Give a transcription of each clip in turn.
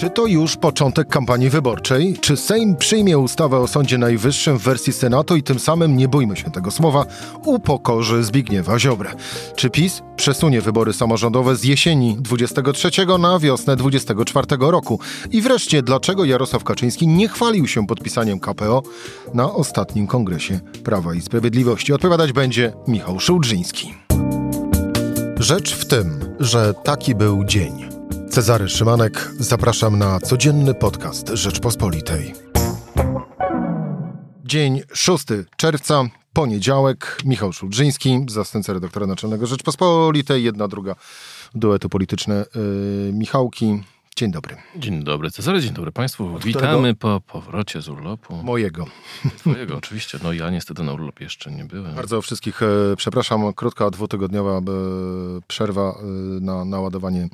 Czy to już początek kampanii wyborczej? Czy Sejm przyjmie ustawę o Sądzie Najwyższym w wersji Senatu i tym samym, nie bójmy się tego słowa, upokorzy Zbigniewa Ziobrę? Czy PiS przesunie wybory samorządowe z jesieni 23 na wiosnę 24 roku? I wreszcie, dlaczego Jarosław Kaczyński nie chwalił się podpisaniem KPO na ostatnim kongresie Prawa i Sprawiedliwości? Odpowiadać będzie Michał Szułdrzyński. Rzecz w tym, że taki był dzień. Cezary Szymanek, zapraszam na codzienny podcast Rzeczpospolitej. Dzień 6 czerwca, poniedziałek. Michał Szulżyński, zastępca redaktora naczelnego Rzeczpospolitej, jedna, druga duety polityczne yy, Michałki. Dzień dobry. Dzień dobry Cezary, dzień dobry Państwu. Witamy po powrocie z urlopu. Mojego. Twojego oczywiście. No ja niestety na urlop jeszcze nie byłem. Bardzo wszystkich e, przepraszam. Krótka, dwutygodniowa e, przerwa e, na naładowanie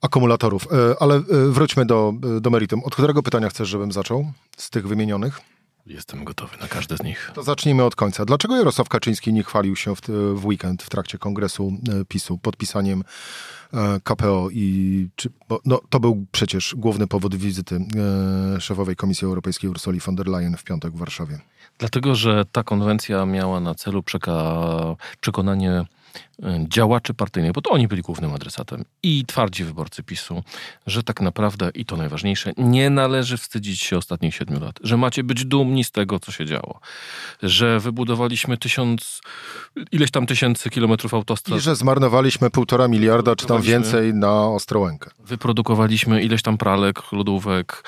akumulatorów. E, ale e, wróćmy do, e, do meritum. Od którego pytania chcesz, żebym zaczął z tych wymienionych? Jestem gotowy na każde z nich. To zacznijmy od końca. Dlaczego Jarosław Kaczyński nie chwalił się w, w weekend w trakcie kongresu PiSu podpisaniem KPO i czy, bo, no, to był przecież główny powód wizyty e, szefowej Komisji Europejskiej Ursuli von der Leyen w piątek w Warszawie? Dlatego, że ta konwencja miała na celu przeka- przekonanie działaczy partyjnych, bo to oni byli głównym adresatem i twardzi wyborcy PiSu, że tak naprawdę, i to najważniejsze, nie należy wstydzić się ostatnich siedmiu lat, że macie być dumni z tego, co się działo, że wybudowaliśmy tysiąc, ileś tam tysięcy kilometrów autostrad. I że zmarnowaliśmy półtora miliarda, czy tam więcej na Ostrołękę. Wyprodukowaliśmy ileś tam pralek, lodówek,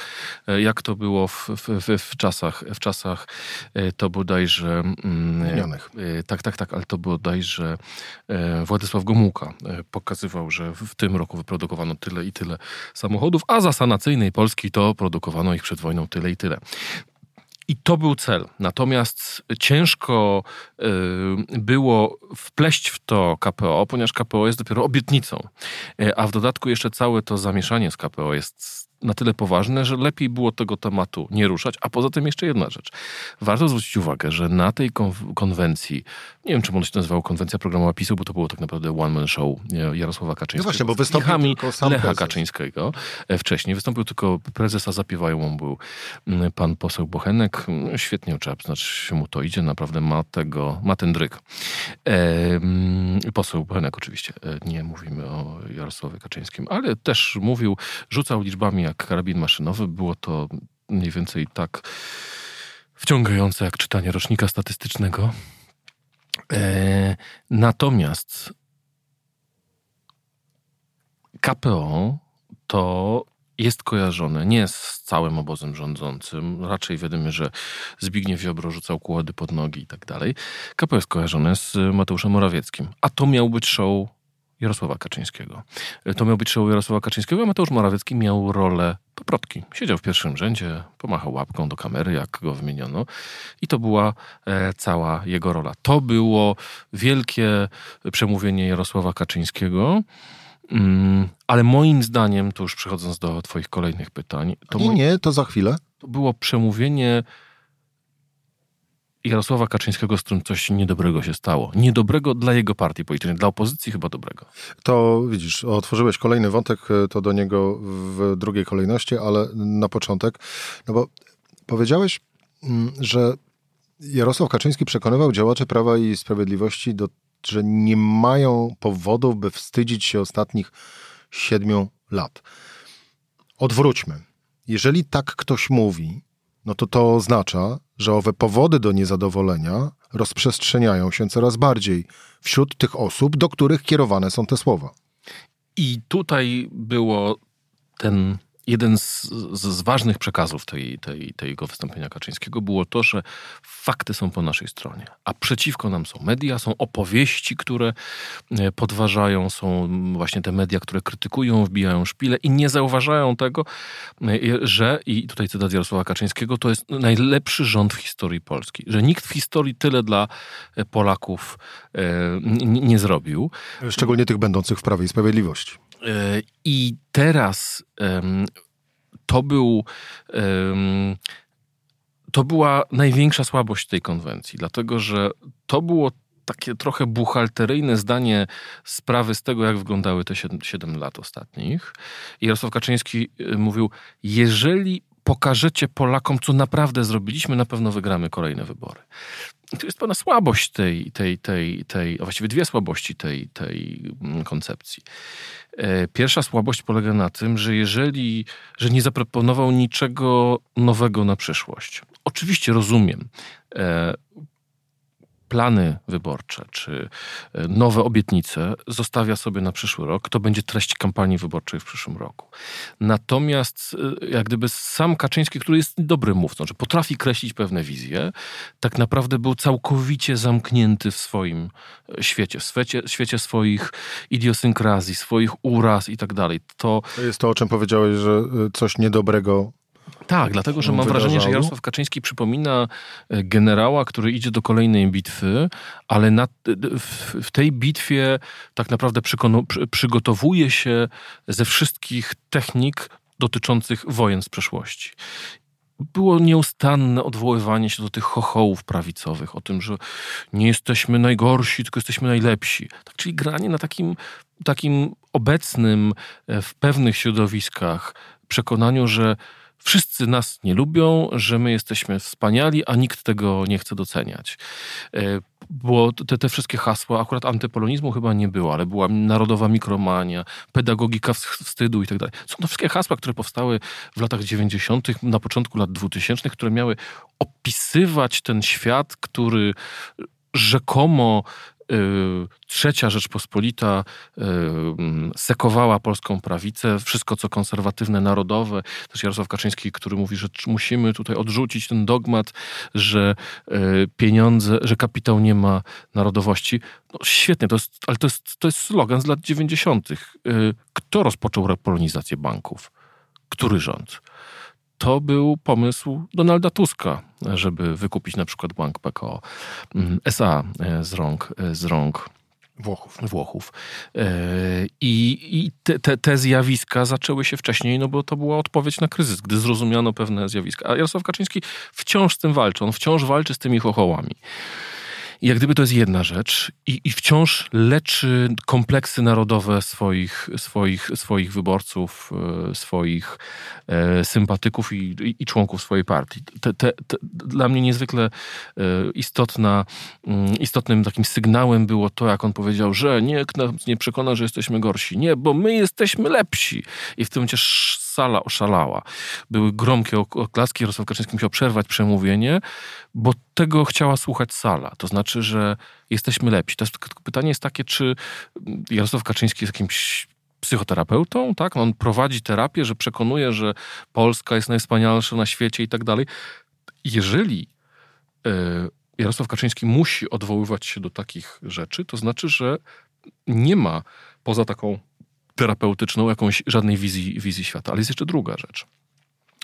e, jak to było w, w, w, w czasach, w czasach e, to bodajże... Mm, tak, tak, tak, ale to bodajże E, Władysław Gomułka e, pokazywał, że w tym roku wyprodukowano tyle i tyle samochodów, a za sanacyjnej Polski to produkowano ich przed wojną tyle i tyle. I to był cel. Natomiast ciężko y, było wpleść w to KPO, ponieważ KPO jest dopiero obietnicą. A w dodatku jeszcze całe to zamieszanie z KPO jest na tyle poważne, że lepiej było tego tematu nie ruszać. A poza tym jeszcze jedna rzecz. Warto zwrócić uwagę, że na tej konwencji, nie wiem, czemu on się nazywał konwencja programowa PiSu, bo to było tak naprawdę one-man show Jarosława Kaczyńskiego. No właśnie, bo wystąpił tylko sam Lecha prezes. Kaczyńskiego e, wcześniej. Wystąpił tylko prezes, a zapiewają był mm, pan poseł Bochenek. Mm, świetnie trzeba znaczy się mu to idzie. Naprawdę ma tego, ma ten dryk. E, poseł Bochenek oczywiście. E, nie mówimy o Jarosławie Kaczyńskim, ale też mówił, rzucał liczbami jak karabin maszynowy. Było to mniej więcej tak wciągające jak czytanie rocznika statystycznego. E, natomiast KPO to jest kojarzone nie z całym obozem rządzącym, raczej wiadomo, że Zbigniew Ziobro rzucał kłody pod nogi i tak dalej. KPO jest kojarzone z Mateuszem Morawieckim, a to miał być show Jarosława Kaczyńskiego. To miał być show Jarosława Kaczyńskiego, a Mateusz Morawiecki miał rolę poprotki. Siedział w pierwszym rzędzie, pomachał łapką do kamery, jak go wymieniono i to była e, cała jego rola. To było wielkie przemówienie Jarosława Kaczyńskiego, mm, ale moim zdaniem, to już przechodząc do twoich kolejnych pytań... To nie, nie, to za chwilę. To było przemówienie Jarosława Kaczyńskiego, z którym coś niedobrego się stało. Niedobrego dla jego partii politycznej, dla opozycji chyba dobrego. To widzisz, otworzyłeś kolejny wątek, e, to do niego w drugiej kolejności, ale na początek, no bo powiedziałeś, mm, że Jarosław Kaczyński przekonywał działaczy Prawa i Sprawiedliwości, do, że nie mają powodów, by wstydzić się ostatnich siedmiu lat. Odwróćmy. Jeżeli tak ktoś mówi, no to to oznacza, że owe powody do niezadowolenia rozprzestrzeniają się coraz bardziej wśród tych osób, do których kierowane są te słowa. I tutaj było ten jeden z, z, ważnych przekazów tej, tej, tego wystąpienia Kaczyńskiego było to, że fakty są po naszej stronie, a przeciwko nam są media, są opowieści, które e, podważają, są właśnie te media, które krytykują, wbijają szpile i nie zauważają tego, e, że, i tutaj cytat Jarosława Kaczyńskiego, to jest najlepszy rząd w historii Polski, że nikt w historii tyle dla e, Polaków nie, nie zrobił. Szczególnie tych będących w Prawie i Sprawiedliwości. I teraz to był. To była największa słabość tej konwencji, dlatego że to było takie trochę buchalteryjne zdanie sprawy z tego, jak wyglądały te 7, 7 lat ostatnich. I Jarosław Kaczyński y, mówił, jeżeli pokażecie Polakom, co naprawdę zrobiliśmy, na pewno wygramy kolejne wybory. I to jest pewna słabość tej, tej, tej, tej a właściwie dwie słabości tej, tej mm, koncepcji. E, pierwsza słabość polega na tym, że jeżeli, że nie zaproponował niczego nowego na przyszłość. Oczywiście rozumiem e, plany wyborcze czy e, nowe obietnice zostawia sobie na przyszły rok. To będzie treść kampanii wyborczej w przyszłym roku. Natomiast e, jak gdyby sam Kaczyński, który jest dobrym mówcą, że potrafi kreślić pewne wizje, tak naprawdę był całkowicie zamknięty w swoim e, świecie, w świecie, świecie swoich idiosynkrazji, swoich uraz i tak dalej. To jest to, o czym powiedziałeś, że coś niedobrego tak, dlatego że mam wydarzało. wrażenie, że Jarosław Kaczyński przypomina e, generała, który idzie do kolejnej bitwy, ale na, w, tej bitwie tak naprawdę przygotowuje się ze wszystkich technik dotyczących wojen z przeszłości było nieustanne odwoływanie się do tych chochołów prawicowych, o tym, że nie jesteśmy najgorsi, tylko jesteśmy najlepsi. Tak, czyli granie na takim, takim obecnym e, w pewnych środowiskach przekonaniu, że wszyscy nas nie lubią, że my jesteśmy wspaniali, a nikt tego nie chce doceniać. E, było te, te wszystkie hasła, akurat antypolonizmu chyba nie było, ale była narodowa mikromania, pedagogika wstydu i tak dalej. Są to wszystkie hasła, które powstały w latach 90., na początku lat 2000, które miały opisywać ten świat, który rzekomo trzecia Rzeczpospolita y, mm, sekowała polską prawicę, wszystko co konserwatywne, narodowe. Też Jarosław Kaczyński, który mówi, że musimy tutaj odrzucić ten dogmat, że y, pieniądze, że kapitał nie ma narodowości. No, świetnie, to jest, ale to jest, to jest slogan z lat 90. Kto rozpoczął repolonizację banków? Który rząd? To był pomysł Donalda Tuska, żeby wykupić na przykład bank PKO mm, SA e, z rąk, e, z rąk Włochów. Włochów. E, I, i te, te, te, zjawiska zaczęły się wcześniej, no bo to była odpowiedź na kryzys, gdy zrozumiano pewne zjawiska. A Jarosław Kaczyński wciąż z tym walczy. On wciąż walczy z tymi chochołami. I jak gdyby to jest jedna rzecz i, i wciąż leczy kompleksy narodowe swoich, swoich, swoich wyborców, e, swoich e, sympatyków i, i, członków swojej partii. Te, te, te, dla mnie niezwykle e, istotna, mm, istotnym takim sygnałem było to, jak on powiedział, że nikt nie przekona, że jesteśmy gorsi. Nie, bo my jesteśmy lepsi. I w tym momencie sala oszalała. Były gromkie oklaski, Jarosław Kaczyński musiał przerwać przemówienie, bo tego chciała słuchać sala. To znaczy, że jesteśmy lepsi. Jest, pytanie jest takie, czy Jarosław Kaczyński jest jakimś psychoterapeutą, tak? On prowadzi terapię, że przekonuje, że Polska jest najwspanialsza na świecie i tak dalej. Jeżeli e, Jarosław Kaczyński musi odwoływać się do takich rzeczy, to znaczy, że nie ma poza taką terapeutyczną, jakąś żadnej wizji, wizji świata. Ale jest jeszcze druga rzecz.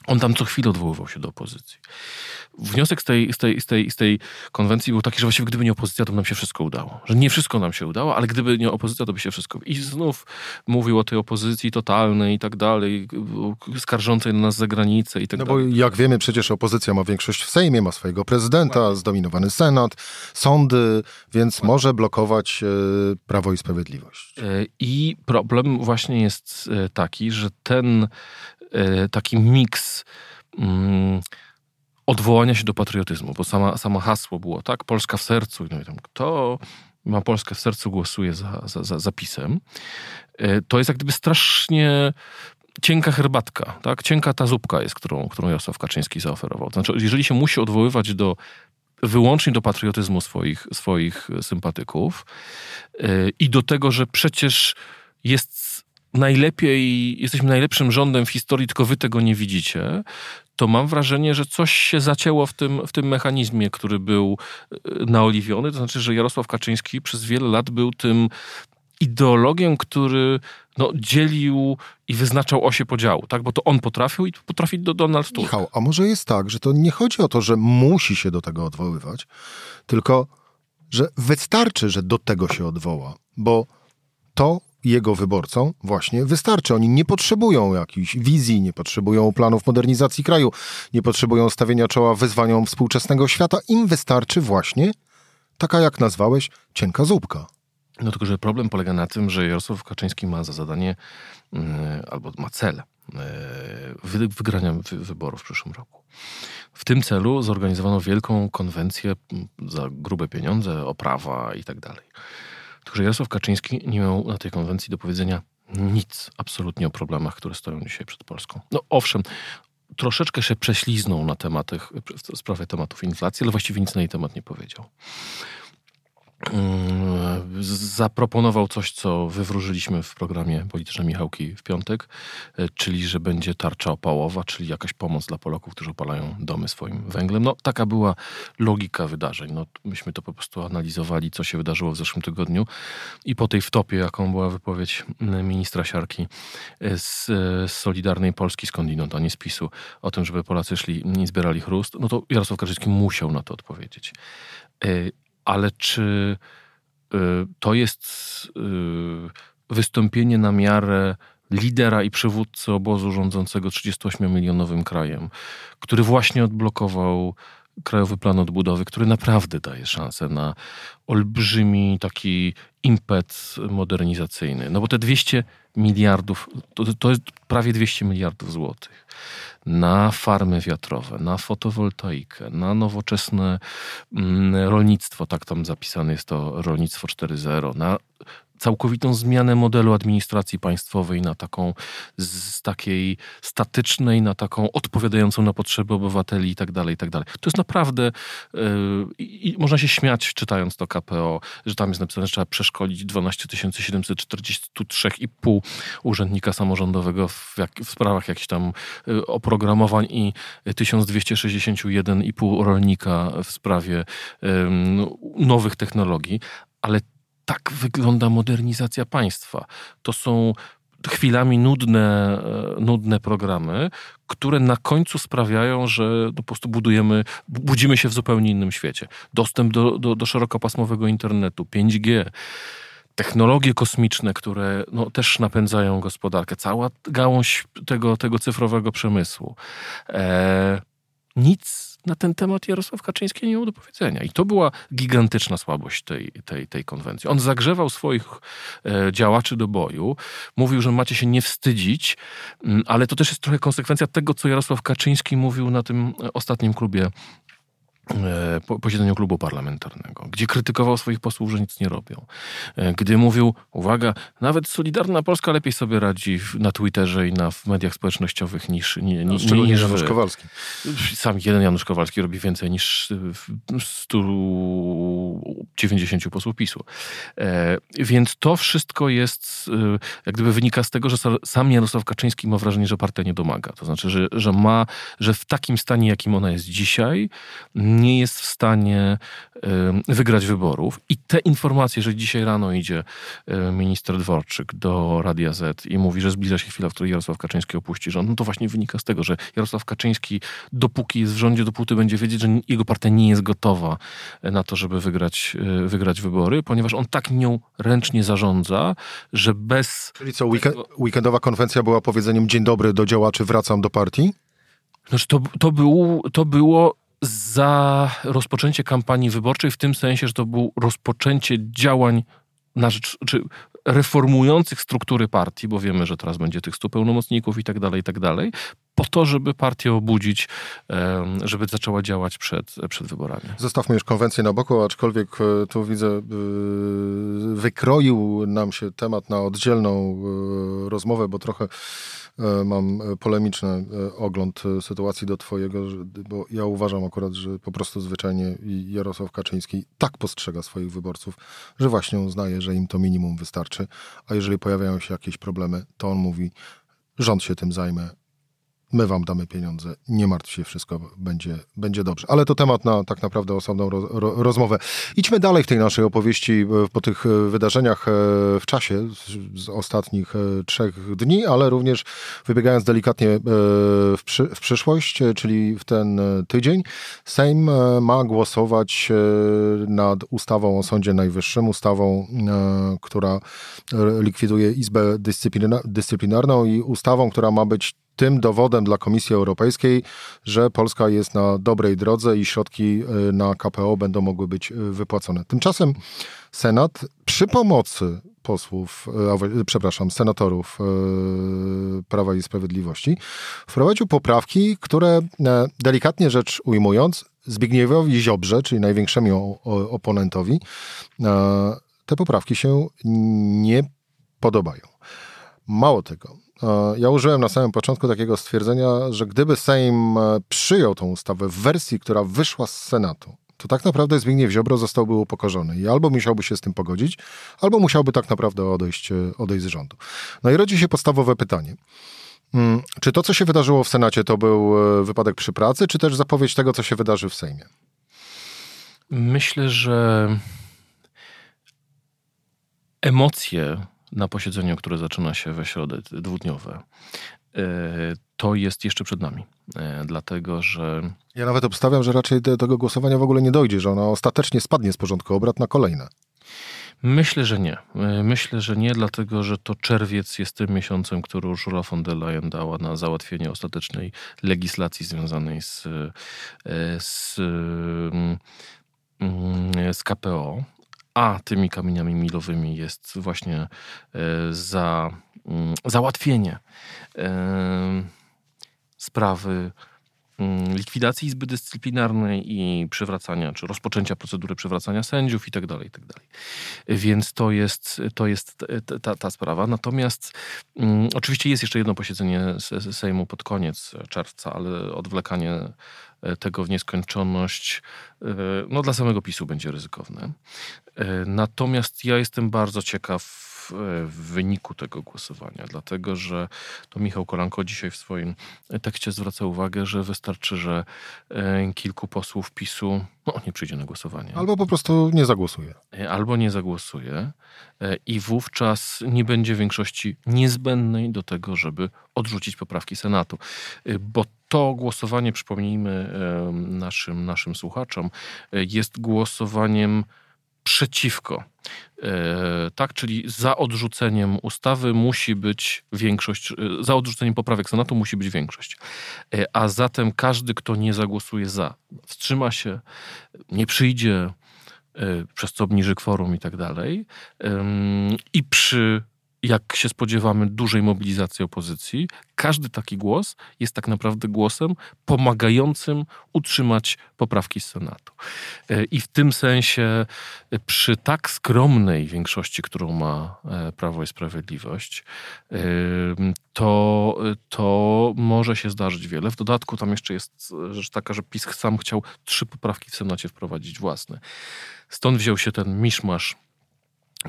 On tam co chwilę odwoływał się do opozycji. Wniosek z tej, z, tej, z, tej, z tej konwencji był taki, że właściwie gdyby nie opozycja, to nam się wszystko udało. Że nie wszystko nam się udało, ale gdyby nie opozycja, to by się wszystko... I znów mówił o tej opozycji totalnej i tak dalej, skarżącej na nas za granicę i tak no dalej. No bo jak wiemy, przecież opozycja ma większość w Sejmie, ma swojego prezydenta, zdominowany Senat, sądy, więc może blokować e, Prawo i Sprawiedliwość. E, I problem właśnie jest e, taki, że ten taki miks mm, odwołania się do patriotyzmu, bo sama, samo hasło było, tak, Polska w sercu, no i tam, kto ma Polskę w sercu, głosuje za, za, za zapisem. E, to jest jak gdyby strasznie cienka herbatka, tak? Cienka ta zupka jest, którą, którą Jarosław Kaczyński zaoferował. Znaczy, jeżeli się musi odwoływać do wyłącznie do patriotyzmu swoich, swoich sympatyków yy, i do tego, że przecież jest najlepiej, jesteśmy najlepszym rządem w historii, tylko wy tego nie widzicie, to mam wrażenie, że coś się zacięło w tym, w tym mechanizmie, który był e, naoliwiony. To znaczy, że Jarosław Kaczyński przez wiele lat był tym ideologiem, który no, dzielił i wyznaczał osie podziału, tak? Bo to on potrafił i potrafi do Donald Tusk. Michał, a może jest tak, że to nie chodzi o to, że musi się do tego odwoływać, tylko że wystarczy, że do tego się odwoła, bo to jego wyborcom właśnie wystarczy. Oni nie potrzebują jakiejś wizji, nie potrzebują planów modernizacji kraju, nie potrzebują stawienia czoła wyzwaniom współczesnego świata. Im wystarczy właśnie taka jak nazwałeś, cienka zupka. No tylko, że problem polega na tym, że Jarosław Kaczyński ma za zadanie yy, albo ma cel yy, wygrania wy, wyborów w przyszłym roku. W tym celu zorganizowano wielką konwencję za grube pieniądze, oprawa i tak dalej. Tylko, że Jarosław Kaczyński nie miał na tej konwencji do powiedzenia nic absolutnie o problemach, które stoją dzisiaj przed Polską. No owszem, troszeczkę się prześliznął na tematach, w sprawie tematów inflacji, ale właściwie nic na jej temat nie powiedział. Mm, zaproponował coś, co wywróżyliśmy w programie Polityczne Michałki w piątek, e, czyli że będzie tarcza opałowa, czyli jakaś pomoc dla Polaków, którzy opalają domy swoim węglem. No, taka była logika wydarzeń. No, myśmy to po prostu analizowali, co się wydarzyło w zeszłym tygodniu i po tej wtopie, jaką była wypowiedź ministra Siarki e, e, z Solidarnej Polski, skądinąd, a nie z PiSu, o tym, żeby Polacy szli i zbierali chrust, no to Jarosław Kaczyński musiał na to odpowiedzieć ale czy y, to jest y, wystąpienie na miarę lidera i przywódcy obozu rządzącego 38-milionowym krajem, który właśnie odblokował Krajowy Plan Odbudowy, który naprawdę daje szansę na olbrzymi taki impet modernizacyjny. No bo te 200 miliardów, to, to jest prawie 200 miliardów złotych na farmy wiatrowe, na fotowoltaikę, na nowoczesne mm, rolnictwo, tak tam zapisane jest to rolnictwo 4.0, na całkowitą zmianę modelu administracji państwowej na taką z takiej statycznej, na taką odpowiadającą na potrzeby obywateli i tak dalej, i tak dalej. To jest naprawdę yy, i można się śmiać czytając to KPO, że tam jest napisane, że trzeba przeszkolić 12 743,5 urzędnika samorządowego w, jak, w sprawach jakichś tam yy, oprogramowań i 1261,5 rolnika w sprawie nowych technologii, ale tak wygląda modernizacja państwa. To są chwilami nudne, e, nudne programy, które na końcu sprawiają, że po prostu budujemy, budzimy się w zupełnie innym świecie. Dostęp do, do, do szerokopasmowego internetu, 5G, technologie kosmiczne, które no, też napędzają gospodarkę, cała gałąź tego, tego cyfrowego przemysłu. E, nic na ten temat Jarosław Kaczyński nie miał do powiedzenia. I to była gigantyczna słabość tej, tej, tej konwencji. On zagrzewał swoich e, działaczy do boju, mówił, że macie się nie wstydzić, mm, ale to też jest trochę konsekwencja tego, co Jarosław Kaczyński mówił na tym ostatnim klubie E, posiedzeniu klubu parlamentarnego, gdzie krytykował swoich posłów, że nic nie robią. E, gdy mówił, uwaga, nawet Solidarna Polska lepiej sobie radzi na Twitterze i na w mediach społecznościowych niż, nie, no, niż Janusz Kowalski. Sam jeden Janusz Kowalski robi więcej niż 190 posłów PiSu. E, więc to wszystko jest, jak gdyby wynika z tego, że sam Jarosław Kaczyński ma wrażenie, że partia nie domaga. To znaczy, że, że ma, że w takim stanie, jakim ona jest dzisiaj, nie jest w stanie wygrać wyborów. I te informacje, że dzisiaj rano idzie minister Dworczyk do Radia Z i mówi, że zbliża się chwila, w której Jarosław Kaczyński opuści rząd, no to właśnie wynika z tego, że Jarosław Kaczyński, dopóki jest w rządzie, dopóty będzie wiedzieć, że jego partia nie jest gotowa na to, żeby wygrać, e, wygrać wybory, ponieważ on tak nią ręcznie zarządza, że bez... Czyli co, weekend, weekendowa konwencja była powiedzeniem dzień dobry do działaczy, wracam do partii? Znaczy to, to, był, to było za rozpoczęcie kampanii wyborczej, w tym sensie, że to było rozpoczęcie działań na rzecz, czy reformujących struktury partii, bo wiemy, że teraz będzie tych stu pełnomocników i tak dalej, i tak dalej, po to, żeby partię obudzić, żeby zaczęła działać przed, przed wyborami. Zostawmy już konwencję na boku, aczkolwiek e, tu widzę, e, wykroił nam się temat na oddzielną e, rozmowę, bo trochę mam polemiczny ogląd sytuacji do twojego, bo ja uważam akurat, że po prostu zwyczajnie Jarosław Kaczyński tak postrzega swoich wyborców, że właśnie uznaje, że im to minimum wystarczy, a jeżeli pojawiają się jakieś problemy, to on mówi, rząd się tym zajmie, my wam damy pieniądze, nie martw się, wszystko będzie, będzie dobrze. Ale to temat na tak naprawdę osobną ro, ro, rozmowę. Idźmy dalej w tej naszej opowieści e, po tych e, wydarzeniach e, w czasie z ostatnich trzech dni, ale również wybiegając delikatnie w, przy, w przyszłość, czyli w ten tydzień. Sejm ma głosować nad ustawą o Sądzie Najwyższym, ustawą, która likwiduje Izbę Dyscyplinarną i ustawą, która ma być tym dowodem dla Komisji Europejskiej, że Polska jest na dobrej drodze i środki y, na KPO będą mogły być y, wypłacone. Tymczasem Senat przy pomocy posłów, y, przepraszam, senatorów Prawa i Sprawiedliwości wprowadził poprawki, które delikatnie rzecz ujmując, Zbigniewowi Ziobrze, czyli największemu oponentowi, te poprawki się nie podobają. Mało tego, ja użyłem na samym początku takiego stwierdzenia, że gdyby Sejm e, przyjął tą ustawę w wersji, która wyszła z Senatu, to tak naprawdę Zbigniew Ziobro zostałby upokorzony i albo musiałby się z tym pogodzić, albo musiałby tak naprawdę odejść, e, odejść z rządu. No i rodzi się podstawowe pytanie. Mm, czy to, co się wydarzyło w Senacie, to był e, wypadek przy pracy, czy też zapowiedź tego, co się wydarzy w Sejmie? Myślę, że emocje na posiedzeniu, które zaczyna się we środę, dwudniowe, e, to jest jeszcze przed nami. E, dlatego, że. Ja nawet obstawiam, że raczej do tego głosowania w ogóle nie dojdzie, że ono ostatecznie spadnie z porządku obrad na kolejne. Myślę, że nie. E, myślę, że nie, dlatego że to czerwiec jest tym miesiącem, który Ursula von der Leyen dała na załatwienie ostatecznej legislacji związanej z, z, mm, z KPO a tymi kamieniami milowymi jest właśnie e, za mm, załatwienie e, sprawy mm, likwidacji Izby Dyscyplinarnej i przywracania, czy rozpoczęcia procedury przywracania sędziów i tak dalej, i tak dalej. Więc to jest, to jest ta, ta sprawa. Natomiast um, oczywiście jest jeszcze jedno posiedzenie Sejmu pod koniec czerwca, ale odwlekanie E, tego w nieskończoność, no dla samego PiSu będzie ryzykowne. E, natomiast ja jestem bardzo ciekaw w wyniku tego głosowania, dlatego że to Michał Kolanko dzisiaj w swoim tekście zwraca uwagę, że wystarczy, że kilku posłów PiSu no, nie przyjdzie na głosowanie. Albo po prostu nie zagłosuje. Albo nie zagłosuje i wówczas nie będzie większości niezbędnej do tego, żeby odrzucić poprawki Senatu. Bo to głosowanie, przypomnijmy naszym, naszym słuchaczom, e, jest głosowaniem przeciwko. E, tak, czyli za odrzuceniem ustawy musi być większość, e, za odrzuceniem poprawek Senatu musi być większość. A zatem każdy, kto nie zagłosuje za, wstrzyma się, nie przyjdzie, przez co obniży kworum i tak dalej. I przy jak się spodziewamy, dużej mobilizacji opozycji, każdy taki głos jest tak naprawdę głosem pomagającym utrzymać poprawki z Senatu. E, I w tym sensie, e, przy tak skromnej większości, którą ma e, Prawo i Sprawiedliwość, to, to może się zdarzyć wiele. W dodatku tam jeszcze jest rzecz taka, że PiS sam chciał trzy poprawki w Senacie wprowadzić własne. Stąd wziął się ten miszmasz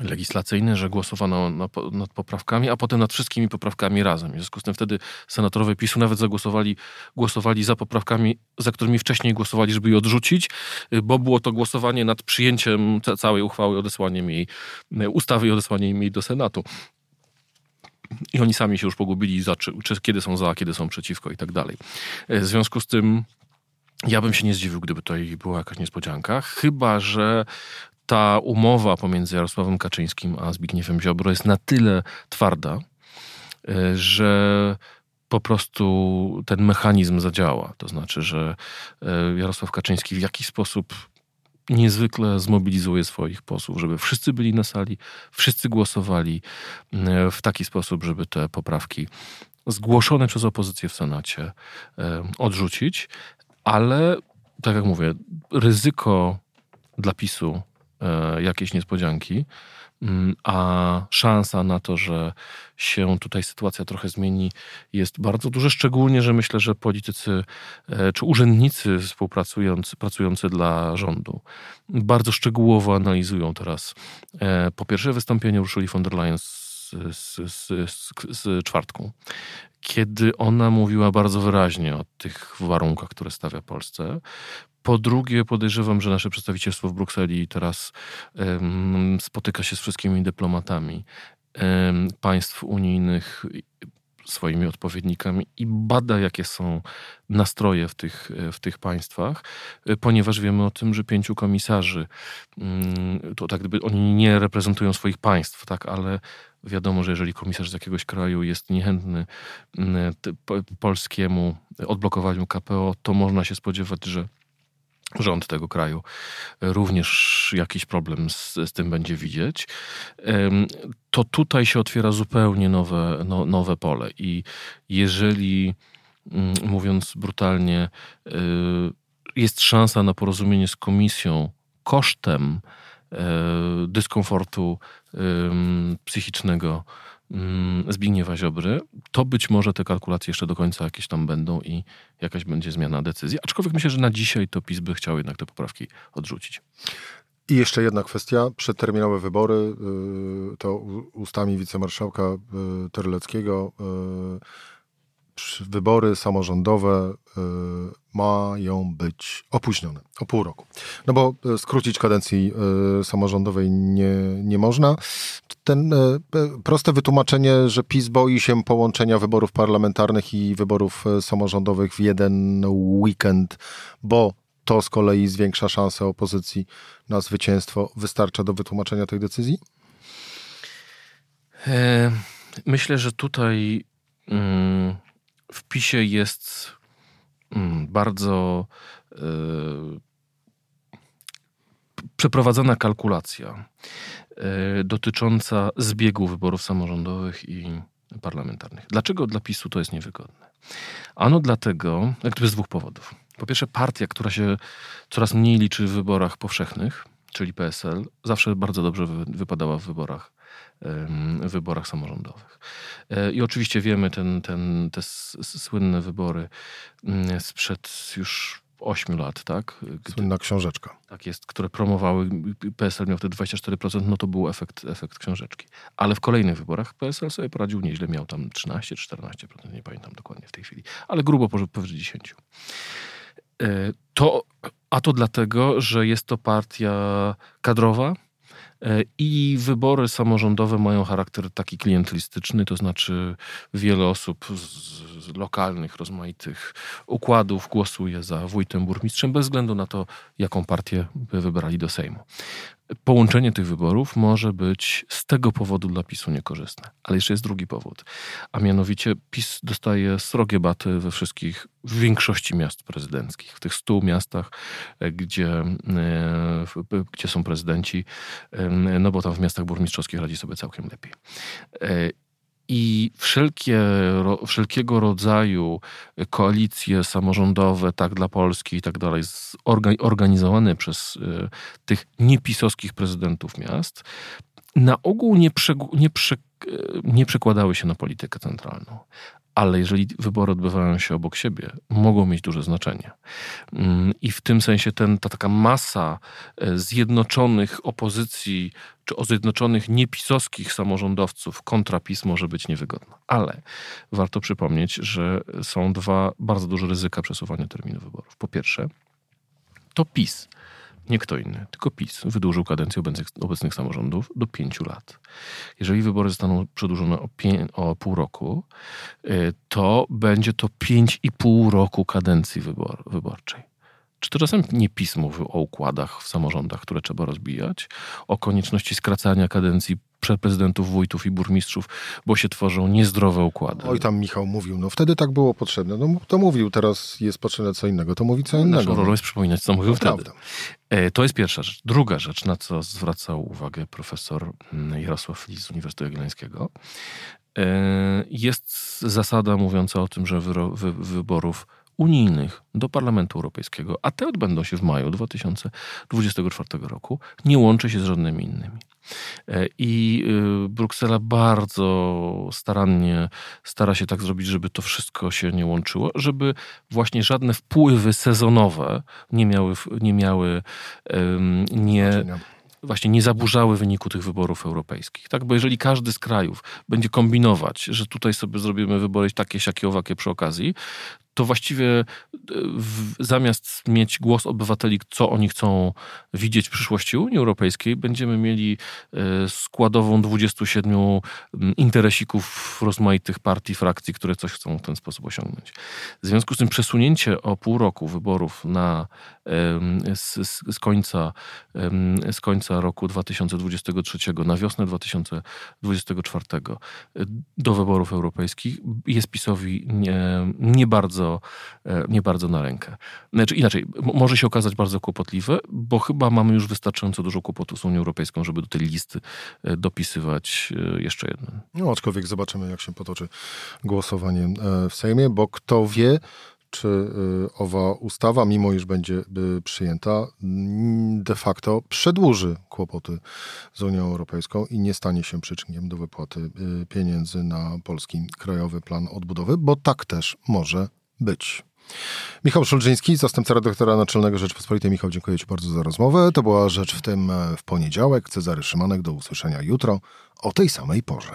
legislacyjny, że głosowano nad poprawkami, a potem nad wszystkimi poprawkami razem. W związku z tym wtedy senatorowie PiSu nawet zagłosowali głosowali za poprawkami, za którymi wcześniej głosowali, żeby je odrzucić, bo było to głosowanie nad przyjęciem całej uchwały, odesłaniem jej ustawy i odesłaniem jej do Senatu. I oni sami się już pogubili, za, czy, czy kiedy są za, kiedy są przeciwko i tak dalej. W związku z tym ja bym się nie zdziwił, gdyby to była jakaś niespodzianka, chyba że ta umowa pomiędzy Jarosławem Kaczyńskim a Zbigniewem Ziobro jest na tyle twarda, e, że po prostu ten mechanizm zadziała. To znaczy, że e, Jarosław Kaczyński w jakiś sposób niezwykle zmobilizuje swoich posłów, żeby wszyscy byli na sali, wszyscy głosowali e, w taki sposób, żeby te poprawki zgłoszone przez opozycję w Senacie odrzucić, ale tak jak mówię, ryzyko dla PiSu jakieś niespodzianki, mm, a szansa na to, że się tutaj sytuacja trochę zmieni, jest bardzo duże. Szczególnie, że myślę, że politycy e, czy urzędnicy współpracujący pracujący dla rządu bardzo szczegółowo analizują teraz e, po pierwsze wystąpienie Ursuli von der Leyen z, z, z, z czwartku, kiedy ona mówiła bardzo wyraźnie o tych warunkach, które stawia Polsce. Po drugie, podejrzewam, że nasze przedstawicielstwo w Brukseli teraz spotyka się z wszystkimi dyplomatami państw unijnych, swoimi odpowiednikami i bada, jakie są nastroje w tych, w tych państwach, ponieważ wiemy o tym, że pięciu komisarzy, to tak gdyby oni nie reprezentują swoich państw, tak, ale Wiadomo, że jeżeli komisarz z jakiegoś kraju jest niechętny polskiemu odblokowaniu KPO, to można się spodziewać, że rząd tego kraju również jakiś problem z, z tym będzie widzieć, to tutaj się otwiera zupełnie nowe, no, nowe pole. I jeżeli, mm, mówiąc brutalnie, y, jest szansa na porozumienie z komisją kosztem e, dyskomfortu psychicznego Zbigniewa Ziobry, to być może te kalkulacje jeszcze do końca jakieś tam będą i jakaś będzie zmiana decyzji. Aczkolwiek myślę, że na dzisiaj to PiS by chciał jednak te poprawki odrzucić. I jeszcze jedna kwestia. Przedterminowe wybory, y, to ustami wicemarszałka y, Terleckiego y, wybory samorządowe mają być opóźnione o pół roku. No bo skrócić kadencji samorządowej nie, nie można ten proste wytłumaczenie, że PiS boi się połączenia wyborów parlamentarnych i wyborów samorządowych w jeden weekend, bo to z kolei zwiększa szanse opozycji na zwycięstwo, wystarcza do wytłumaczenia tej decyzji? E, myślę, że tutaj mm, w PiSie jest mm, bardzo przeprowadzona kalkulacja E, dotycząca zbiegu wyborów samorządowych i parlamentarnych. Dlaczego dla PiSu to jest niewygodne? Ano dlatego, jak gdyby z dwóch powodów. Po pierwsze, partia, która się coraz mniej liczy w wyborach powszechnych, czyli PSL, zawsze bardzo dobrze wypadała w wyborach wyborach samorządowych. E, I oczywiście wiemy ten, ten, te słynne wybory mm, sprzed już 8 lat, tak? Słynna książeczka. Tak jest, które promowały, PSL miał wtedy 24%, no to był efekt, efekt książeczki. Ale w kolejnych wyborach PSL sobie poradził nieźle, miał tam 13-14%, nie pamiętam dokładnie w tej chwili, ale grubo powyżej 10%. E, to, a to dlatego, że jest to partia kadrowa, I wybory samorządowe mają charakter taki klientelistyczny, to znaczy wiele osób z lokalnych, rozmaitych układów głosuje za wójtem, burmistrzem, bez względu na to, jaką partię by wybrali do Sejmu połączenie tych wyborów może być z tego powodu dla PiSu niekorzystne. Ale jeszcze jest drugi powód, a mianowicie PiS dostaje srogie baty we wszystkich, w większości miast prezydenckich, w tych stu miastach, e, gdzie, e, gdzie są prezydenci, e, no bo tam w miastach burmistrzowskich radzi sobie całkiem lepiej. I wszelkie, wszelkiego rodzaju koalicje samorządowe, tak dla Polski i tak dalej, organizowane przez y, tych niepisowskich prezydentów miast, na ogół nie, prze, nie, prze, nie przekładały się na politykę centralną ale jeżeli wybory odbywają się obok siebie, mogą mieć duże znaczenie. Mm, I w tym sensie ten, ta taka masa e, zjednoczonych opozycji, czy zjednoczonych niepisowskich samorządowców kontra PiS może być niewygodna. Ale warto przypomnieć, że są dwa bardzo duże ryzyka przesuwania terminu wyborów. Po pierwsze, to PiS nie kto inny, tylko PiS wydłużył kadencję obecnych, obecnych samorządów do pięciu lat. Jeżeli wybory zostaną przedłużone o, pię, o pół roku, y, to będzie to pięć i pół roku kadencji wybor, wyborczej. Czy to czasem nie PiS mówi o układach w samorządach, które trzeba rozbijać, o konieczności skracania kadencji prezydentów, wójtów i burmistrzów, bo się tworzą niezdrowe układy. Oj, tam Michał mówił, no wtedy tak było potrzebne. No to mówił, teraz jest potrzebne co innego, to mówi co innego. Naszą rolą jest przypominać, co mówił no, wtedy. Prawda. E, to jest pierwsza rzecz. Druga rzecz, na co zwracał uwagę profesor mm, Jarosław Lis z Uniwersytetu Jagiellońskiego, e, jest zasada mówiąca o tym, że wyborów unijnych do Parlamentu Europejskiego, a te odbędą się w maju 2024 roku, nie łączy się z żadnymi innymi. E, I y, Bruksela bardzo starannie stara się tak zrobić, żeby to wszystko się nie łączyło, żeby właśnie żadne wpływy sezonowe nie miały, nie miały nie właśnie nie zaburzały wyniku tych wyborów europejskich. Tak? Bo jeżeli każdy z krajów będzie kombinować, że tutaj sobie zrobimy wybory takie, siakie, owakie przy okazji, to właściwie e, w, zamiast mieć głos obywateli, co oni chcą widzieć w przyszłości Unii Europejskiej, będziemy mieli e, składową 27 interesików rozmaitych partii, frakcji, które coś chcą w ten sposób osiągnąć. W związku z tym przesunięcie o pół roku wyborów na z, z, końca, z końca roku 2023 na wiosnę 2024 do wyborów europejskich jest PiSowi nie, nie, bardzo, nie bardzo na rękę. Znaczy inaczej, może się okazać bardzo kłopotliwe, bo chyba mamy już wystarczająco dużo kłopotu z Unią Europejską, żeby do tej listy dopisywać jeszcze jeden. No, aczkolwiek zobaczymy, jak się potoczy głosowanie e, w Sejmie, bo kto wie, czy e, owa ustawa, mimo iż będzie przyjęta, de facto przedłuży kłopoty z Unią Europejską i nie stanie się przyczynkiem do wypłaty e, pieniędzy na polski Krajowy Plan Odbudowy, bo tak też może być. Michał Szulżyński, zastępca redaktora naczelnego Rzeczpospolitej. Michał, dziękuję Ci bardzo za rozmowę. To była rzecz w tym w poniedziałek. Cezary Szymanek, do usłyszenia jutro o tej samej porze.